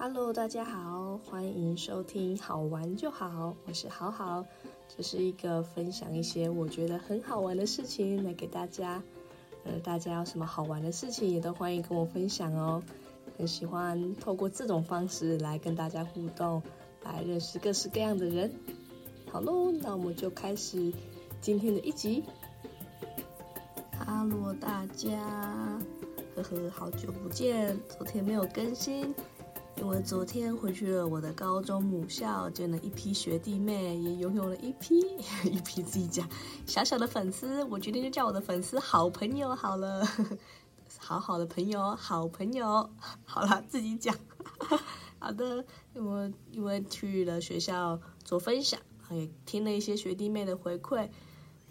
Hello，大家好，欢迎收听好玩就好，我是好好，这是一个分享一些我觉得很好玩的事情来给大家。呃，大家有什么好玩的事情也都欢迎跟我分享哦。很喜欢透过这种方式来跟大家互动，来认识各式各样的人。好喽，那我们就开始今天的一集。哈喽，大家，呵呵，好久不见，昨天没有更新，因为昨天回去了我的高中母校，见了一批学弟妹，也拥有了一批 一批自己讲小小的粉丝，我决定就叫我的粉丝好朋友好了，好好的朋友，好朋友，好了，自己讲，好的，我因为去了学校做分享。也听了一些学弟妹的回馈，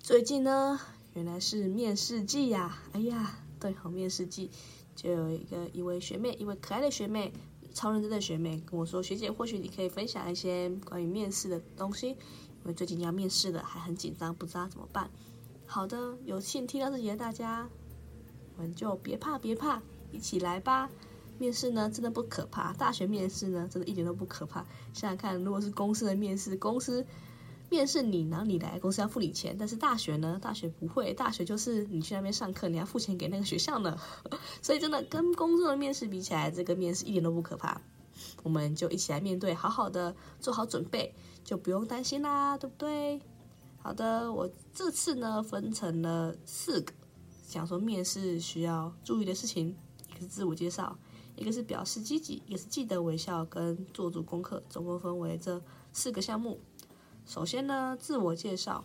最近呢，原来是面试季呀！哎呀，对，好面试季，就有一个一位学妹，一位可爱的学妹，超认真的学妹跟我说：“学姐，或许你可以分享一些关于面试的东西，因为最近要面试了，还很紧张，不知道怎么办。”好的，有幸听到这些，大家，我们就别怕别怕，一起来吧！面试呢，真的不可怕。大学面试呢，真的一点都不可怕。想想看，如果是公司的面试，公司面试你，然后你来公司要付你钱。但是大学呢，大学不会，大学就是你去那边上课，你要付钱给那个学校呢。所以真的跟工作的面试比起来，这个面试一点都不可怕。我们就一起来面对，好好的做好准备，就不用担心啦，对不对？好的，我这次呢分成了四个，想说面试需要注意的事情，一个是自我介绍。一个是表示积极，一个是记得微笑跟做足功课，总共分为这四个项目。首先呢，自我介绍，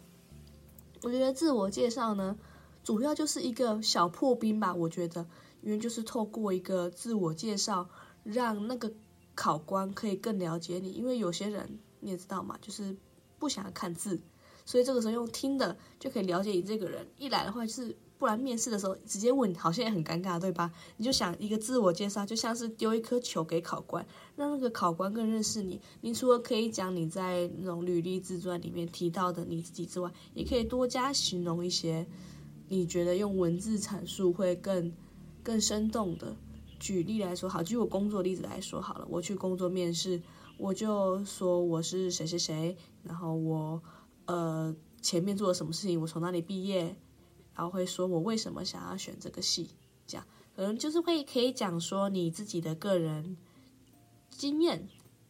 我觉得自我介绍呢，主要就是一个小破冰吧。我觉得，因为就是透过一个自我介绍，让那个考官可以更了解你。因为有些人你也知道嘛，就是不想看字，所以这个时候用听的就可以了解你这个人。一来的话就是。不然面试的时候直接问，好像也很尴尬，对吧？你就想一个自我介绍，就像是丢一颗球给考官，让那个考官更认识你。你除了可以讲你在那种履历自传里面提到的你自己之外，也可以多加形容一些你觉得用文字阐述会更更生动的。举例来说，好，举我工作例子来说好了，我去工作面试，我就说我是谁谁谁，然后我呃前面做了什么事情，我从哪里毕业。然后会说我为什么想要选这个系，这样可能就是会可以讲说你自己的个人经验，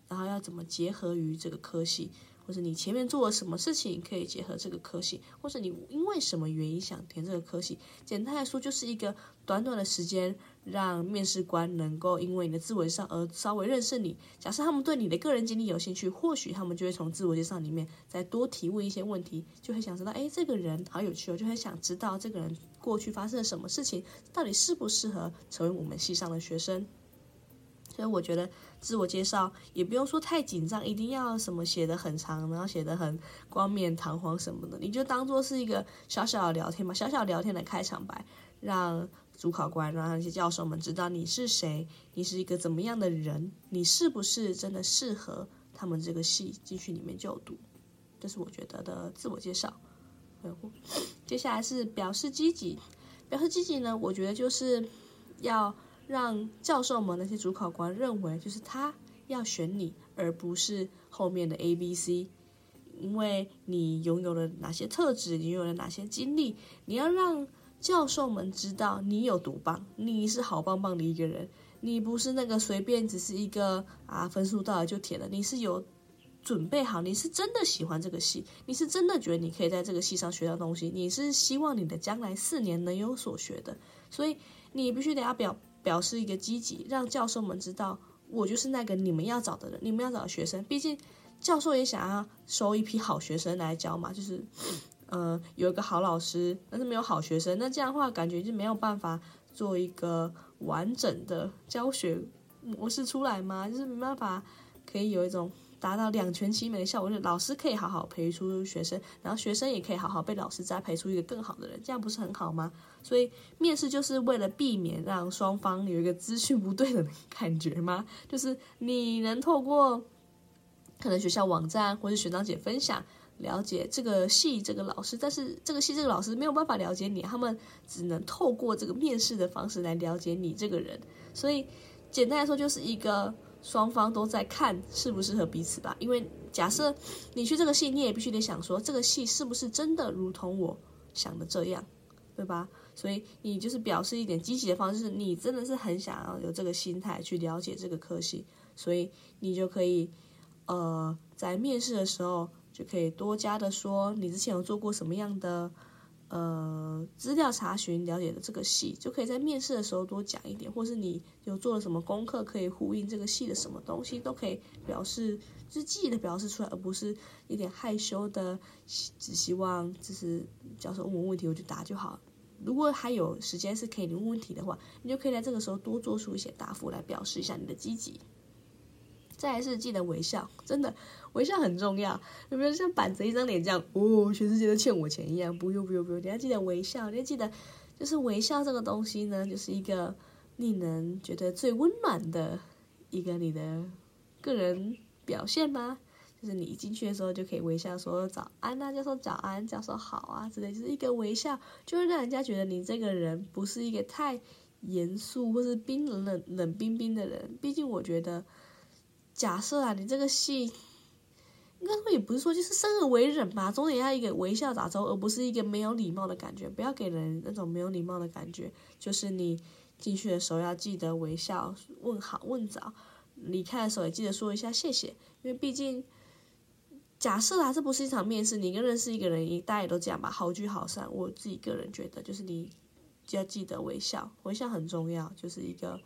然后要怎么结合于这个科系。或者你前面做了什么事情可以结合这个科系，或者你因为什么原因想填这个科系？简单来说，就是一个短短的时间，让面试官能够因为你的自我介绍而稍微认识你。假设他们对你的个人经历有兴趣，或许他们就会从自我介绍里面再多提问一些问题，就会想知道，哎，这个人好有趣哦，就很想知道这个人过去发生了什么事情，到底适不适合成为我们系上的学生。所以我觉得自我介绍也不用说太紧张，一定要什么写的很长，然后写的很冠冕堂皇什么的，你就当做是一个小小的聊天嘛，小小聊天的开场白，让主考官、让那些教授们知道你是谁，你是一个怎么样的人，你是不是真的适合他们这个系进去里面就读，这是我觉得的自我介绍。接下来是表示积极，表示积极呢，我觉得就是要。让教授们那些主考官认为，就是他要选你，而不是后面的 A、B、C，因为你拥有了哪些特质，你拥有了哪些经历，你要让教授们知道你有多棒，你是好棒棒的一个人，你不是那个随便只是一个啊分数到了就填了，你是有准备好，你是真的喜欢这个系，你是真的觉得你可以在这个系上学到东西，你是希望你的将来四年能有所学的，所以你必须得要表。表示一个积极，让教授们知道我就是那个你们要找的人，你们要找的学生。毕竟教授也想要收一批好学生来教嘛，就是，呃，有一个好老师，但是没有好学生，那这样的话感觉就没有办法做一个完整的教学模式出来嘛，就是没办法可以有一种。达到两全其美的效果，就是老师可以好好培育出学生，然后学生也可以好好被老师栽培出一个更好的人，这样不是很好吗？所以面试就是为了避免让双方有一个资讯不对的感觉吗？就是你能透过可能学校网站或者学长姐分享了解这个系这个老师，但是这个系这个老师没有办法了解你，他们只能透过这个面试的方式来了解你这个人。所以简单来说，就是一个。双方都在看适不适合彼此吧。因为假设你去这个系，你也必须得想说，这个系是不是真的如同我想的这样，对吧？所以你就是表示一点积极的方式，你真的是很想要有这个心态去了解这个科系，所以你就可以，呃，在面试的时候就可以多加的说，你之前有做过什么样的，呃，资料查询了解的这个系，就可以在面试的时候多讲一点，或是你有做了什么功课可以呼应这个系的什么东西，都可以表示，就是积极的表示出来，而不是一点害羞的，只希望就是教授问我问题我就答就好。如果还有时间是可以问问题的话，你就可以在这个时候多做出一些答复来表示一下你的积极。再是记得微笑，真的微笑很重要。有没有像板着一张脸这样，哦，全世界都欠我钱一样？不用不用不用，你要记得微笑，你要记得，就是微笑这个东西呢，就是一个令人觉得最温暖的一个你的个人表现吗？就是你一进去的时候就可以微笑说早安啊，就说早安，教授好啊之类，就是一个微笑，就会让人家觉得你这个人不是一个太严肃或是冰冷冷冷冰冰的人。毕竟我觉得，假设啊，你这个戏，应该说也不是说就是生而为人吧，总得要一个微笑打招呼，而不是一个没有礼貌的感觉。不要给人那种没有礼貌的感觉。就是你进去的时候要记得微笑问好问早，离开的时候也记得说一下谢谢，因为毕竟。假设啊，这不是一场面试，你跟认识一个人，大家也都这样吧，好聚好散。我自己个人觉得，就是你就要记得微笑，微笑很重要，就是一个，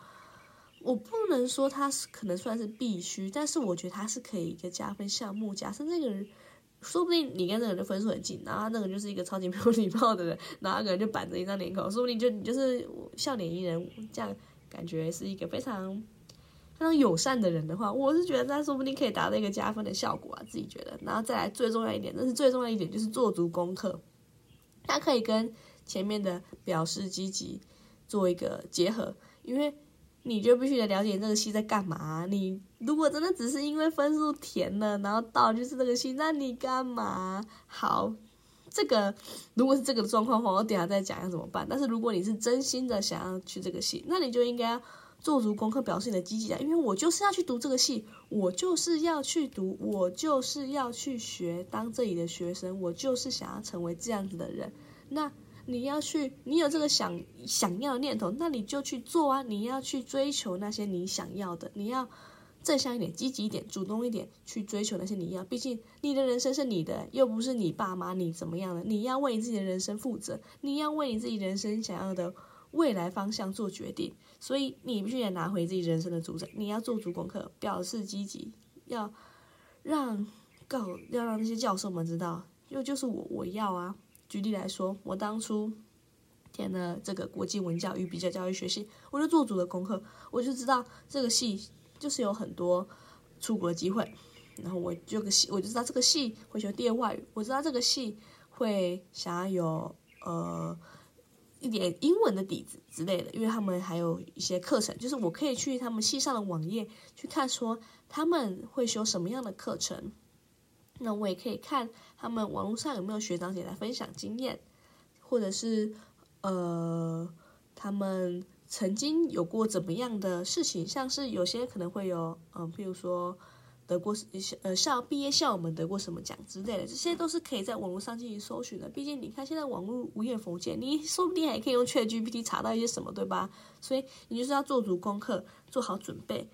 我不能说它是可能算是必须，但是我觉得它是可以一个加分项目。假设那个人，说不定你跟那个人分数很近，然后那个人就是一个超级没有礼貌的人，然后那个人就板着一张脸孔，说不定就你就是笑脸迎人，这样感觉是一个非常。非常友善的人的话，我是觉得他说不定可以达到一个加分的效果啊，自己觉得。然后再来最重要一点，这是最重要一点，就是做足功课。它可以跟前面的表示积极做一个结合，因为你就必须得了解这个戏在干嘛。你如果真的只是因为分数填了，然后到就是这个戏，那你干嘛？好，这个如果是这个状况的话，我等下再讲要怎么办。但是如果你是真心的想要去这个戏，那你就应该。做足功课，表示你的积极啊！因为我就是要去读这个系，我就是要去读，我就是要去学，当这里的学生，我就是想要成为这样子的人。那你要去，你有这个想想要念头，那你就去做啊！你要去追求那些你想要的，你要正向一点，积极一点，主动一点，去追求那些你要。毕竟你的人生是你的，又不是你爸妈你怎么样的，你要为你自己的人生负责，你要为你自己人生想要的。未来方向做决定，所以你必须得拿回自己人生的主宰。你要做足功课，表示积极，要让告要让那些教授们知道，因为就是我我要啊。举例来说，我当初填了这个国际文教与比较教育学系，我就做足了功课，我就知道这个系就是有很多出国机会，然后我这个系我就知道这个系会学第二外语，我知道这个系会想要有呃。一点英文的底子之类的，因为他们还有一些课程，就是我可以去他们系上的网页去看，说他们会修什么样的课程。那我也可以看他们网络上有没有学长姐来分享经验，或者是呃，他们曾经有过怎么样的事情，像是有些可能会有，嗯，譬如说。得过一些呃校毕业校友们得过什么奖之类的，这些都是可以在网络上进行搜寻的。毕竟你看现在网络无远弗届，你 说不定还可以用 ChatGPT 查到一些什么，对吧？所以你就是要做足功课，做好准备。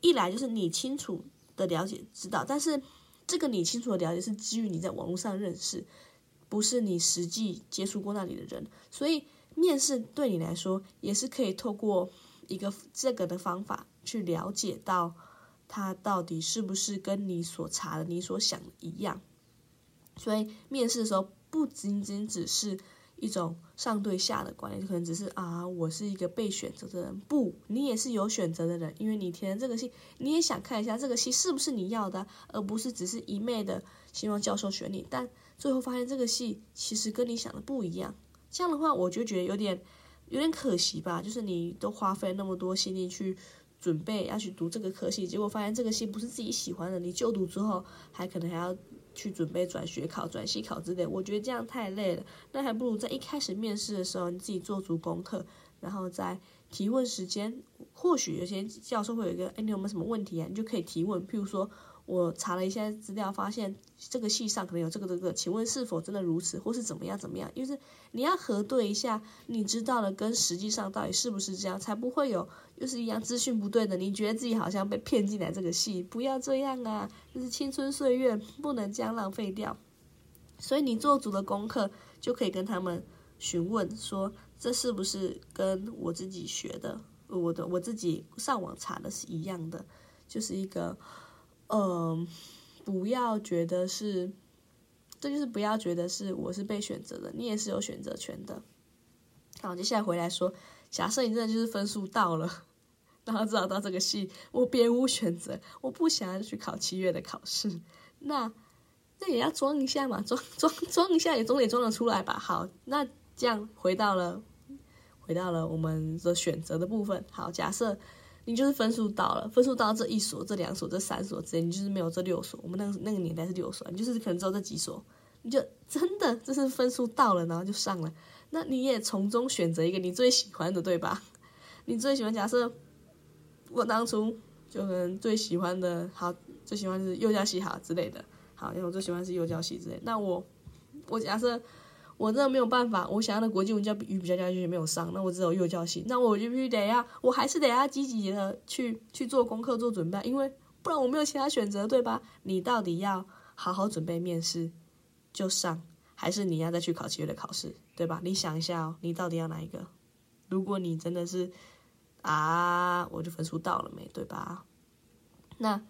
一来就是你清楚的了解知道，但是这个你清楚的了解是基于你在网络上认识，不是你实际接触过那里的人。所以面试对你来说也是可以透过一个这个的方法去了解到。他到底是不是跟你所查的、你所想的一样？所以面试的时候不仅仅只是一种上对下的观念，就，可能只是啊，我是一个被选择的人。不，你也是有选择的人，因为你填这个戏，你也想看一下这个戏是不是你要的，而不是只是一昧的希望教授选你。但最后发现这个戏其实跟你想的不一样，这样的话我就觉得有点有点可惜吧。就是你都花费那么多心力去。准备要去读这个科系，结果发现这个系不是自己喜欢的。你就读之后，还可能还要去准备转学考、转系考之类。我觉得这样太累了，那还不如在一开始面试的时候，你自己做足功课，然后在提问时间，或许有些教授会有一个，哎，你有没有什么问题啊？你就可以提问。譬如说，我查了一下资料，发现这个系上可能有这个这个，请问是否真的如此，或是怎么样怎么样？就是你要核对一下，你知道的跟实际上到底是不是这样，才不会有又是一样资讯不对的，你觉得自己好像被骗进来这个系，不要这样啊！就是青春岁月不能这样浪费掉。所以你做足了功课，就可以跟他们询问说。这是不是跟我自己学的，我的我自己上网查的是一样的？就是一个，嗯，不要觉得是，这就是不要觉得是我是被选择的，你也是有选择权的。好，接下来回来说，假设你真的就是分数到了，然后知道到这个系，我别无选择，我不想要去考七月的考试，那那也要装一下嘛，装装装一下也总得装得出来吧？好，那这样回到了。回到了我们的选择的部分。好，假设你就是分数到了，分数到这一所、这两所、这三所之类，你就是没有这六所。我们那个那个年代是六所，你就是可能只有这几所，你就真的就是分数到了，然后就上了。那你也从中选择一个你最喜欢的，对吧？你最喜欢，假设我当初就可能最喜欢的，好，最喜欢是幼教系好之类的。好，因为我最喜欢是幼教系之类。那我我假设。我真的没有办法，我想要的国际文教与比较教育学没有上，那我只有幼教系，那我就必须得要，我还是得要积极的去去做功课、做准备，因为不然我没有其他选择，对吧？你到底要好好准备面试就上，还是你要再去考七月的考试，对吧？你想一下哦，你到底要哪一个？如果你真的是啊，我就分数到了没，对吧？那。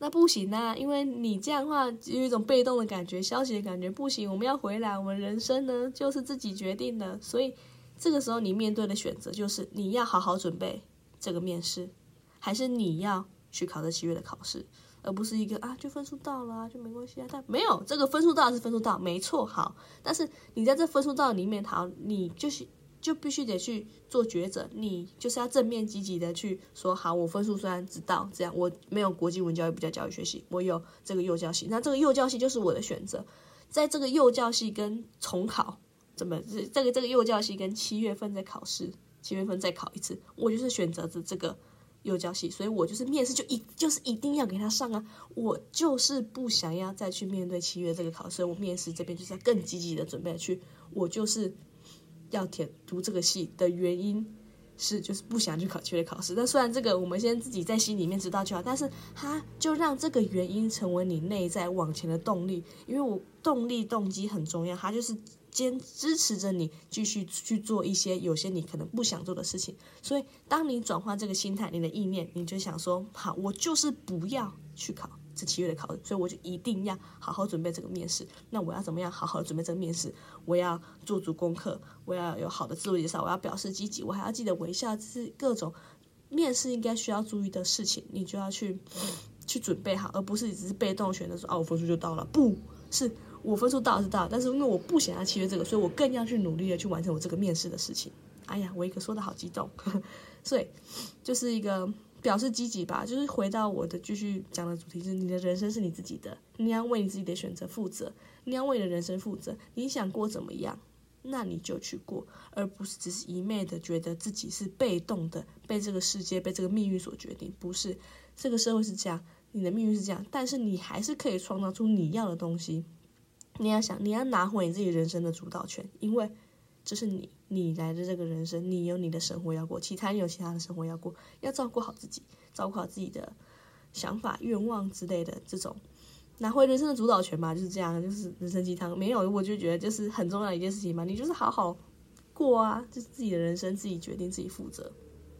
那不行啊，因为你这样的话有一种被动的感觉、消极的感觉，不行。我们要回来，我们人生呢就是自己决定的，所以这个时候你面对的选择就是你要好好准备这个面试，还是你要去考这七月的考试，而不是一个啊就分数到了啊就没关系啊。但没有这个分数到是分数到，没错，好，但是你在这分数到里面，好，你就是。就必须得去做抉择，你就是要正面积极的去说，好，我分数虽然知道这样，我没有国际文教育比较教育学习，我有这个幼教系，那这个幼教系就是我的选择，在这个幼教系跟重考，怎么这个这个幼教系跟七月份再考试，七月份再考一次，我就是选择着这个幼教系，所以我就是面试就一就是一定要给他上啊，我就是不想要再去面对七月这个考试，我面试这边就是要更积极的准备去，我就是。要填读这个系的原因是，就是不想去考七月考试。但虽然这个我们先自己在心里面知道就好，但是他就让这个原因成为你内在往前的动力。因为我动力动机很重要，它就是坚支持着你继续去做一些有些你可能不想做的事情。所以当你转换这个心态，你的意念，你就想说：好，我就是不要去考。是七月的考试，所以我就一定要好好准备这个面试。那我要怎么样好好准备这个面试？我要做足功课，我要有好的自我介绍，我要表示积极，我还要记得微笑，这是各种面试应该需要注意的事情，你就要去去准备好，而不是只是被动选择说啊，我分数就到了。不是我分数到是到，但是因为我不想要七月这个，所以我更要去努力的去完成我这个面试的事情。哎呀，我一个说的好激动，所以就是一个。表示积极吧，就是回到我的继续讲的主题，是你的人生是你自己的，你要为你自己的选择负责，你要为你的人生负责。你想过怎么样，那你就去过，而不是只是一昧的觉得自己是被动的，被这个世界、被这个命运所决定。不是，这个社会是这样，你的命运是这样，但是你还是可以创造出你要的东西。你要想，你要拿回你自己人生的主导权，因为。这是你，你来的这个人生，你有你的生活要过，其他人有其他的生活要过，要照顾好自己，照顾好自己的想法、愿望之类的，这种拿回人生的主导权吧，就是这样，就是人生鸡汤。没有，我就觉得就是很重要的一件事情嘛，你就是好好过啊，就是自己的人生自己决定，自己负责，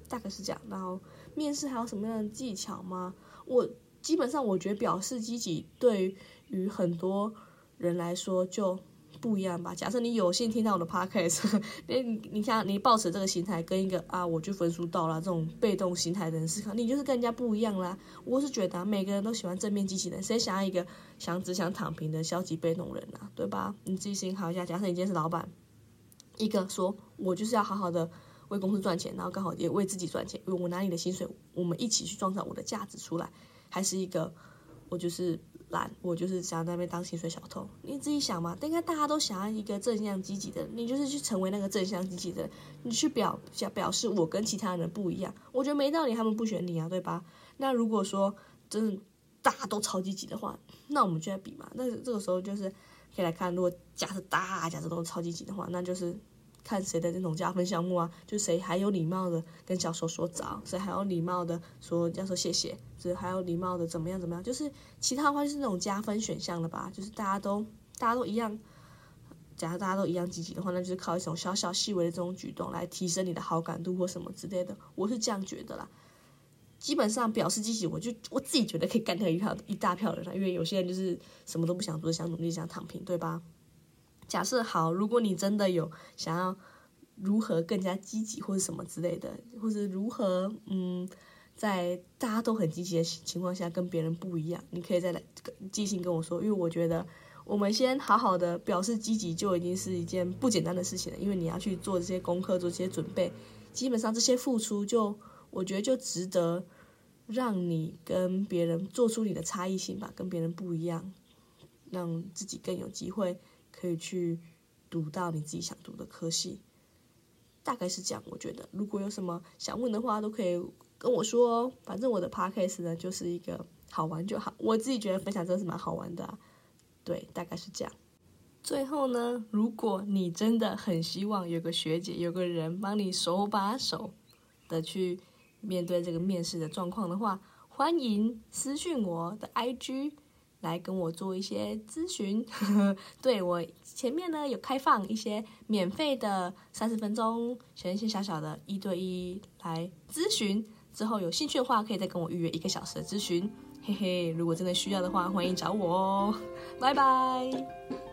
大概是这样。然后面试还有什么样的技巧吗？我基本上我觉得表示积极，对于很多人来说就。不一样吧？假设你有幸听到我的 podcast，你你看你抱持这个心态，跟一个啊我就分数到了这种被动心态的人思考，你就是跟人家不一样啦。我是觉得每个人都喜欢正面积极的，谁想要一个想只想躺平的消极被动人啊？对吧？你自己思考一下，假设你今天是老板，一个说我就是要好好的为公司赚钱，然后刚好也为自己赚钱，我拿你的薪水，我们一起去创造我的价值出来，还是一个我就是懒，我就是想在那边当薪水小偷。你自己想嘛，应该大家都想要一个正向积极的，你就是去成为那个正向积极的，你去表表表示我跟其他人不一样。我觉得没道理他们不选你啊，对吧？那如果说真的大家都超积极的话，那我们就在比嘛。那这个时候就是可以来看，如果假设大家都超积极的话，那就是看谁的那种加分项目啊，就谁还有礼貌的跟教授说早，谁还有礼貌的说教授谢谢，谁还有礼貌的怎么样怎么样，就是其他的话就是那种加分选项了吧，就是大家都大家都一样。假如大家都一样积极的话，那就是靠一种小小细微的这种举动来提升你的好感度或什么之类的。我是这样觉得啦。基本上表示积极，我就我自己觉得可以干掉一票一大票人了，因为有些人就是什么都不想做，想努力想躺平，对吧？假设好，如果你真的有想要如何更加积极或者什么之类的，或者如何嗯，在大家都很积极的情况下跟别人不一样，你可以再来即兴跟我说，因为我觉得我们先好好的表示积极就已经是一件不简单的事情了，因为你要去做这些功课，做这些准备，基本上这些付出就。我觉得就值得让你跟别人做出你的差异性吧，跟别人不一样，让自己更有机会可以去读到你自己想读的科系。大概是这样，我觉得如果有什么想问的话，都可以跟我说哦。反正我的 podcast 呢，就是一个好玩就好。我自己觉得分享真的是蛮好玩的，对，大概是这样。最后呢，如果你真的很希望有个学姐，有个人帮你手把手的去。面对这个面试的状况的话，欢迎私讯我的 IG 来跟我做一些咨询。对我前面呢有开放一些免费的三十分钟，选一些小小的一对一来咨询。之后有兴趣的话，可以再跟我预约一个小时的咨询。嘿嘿，如果真的需要的话，欢迎找我哦。拜拜。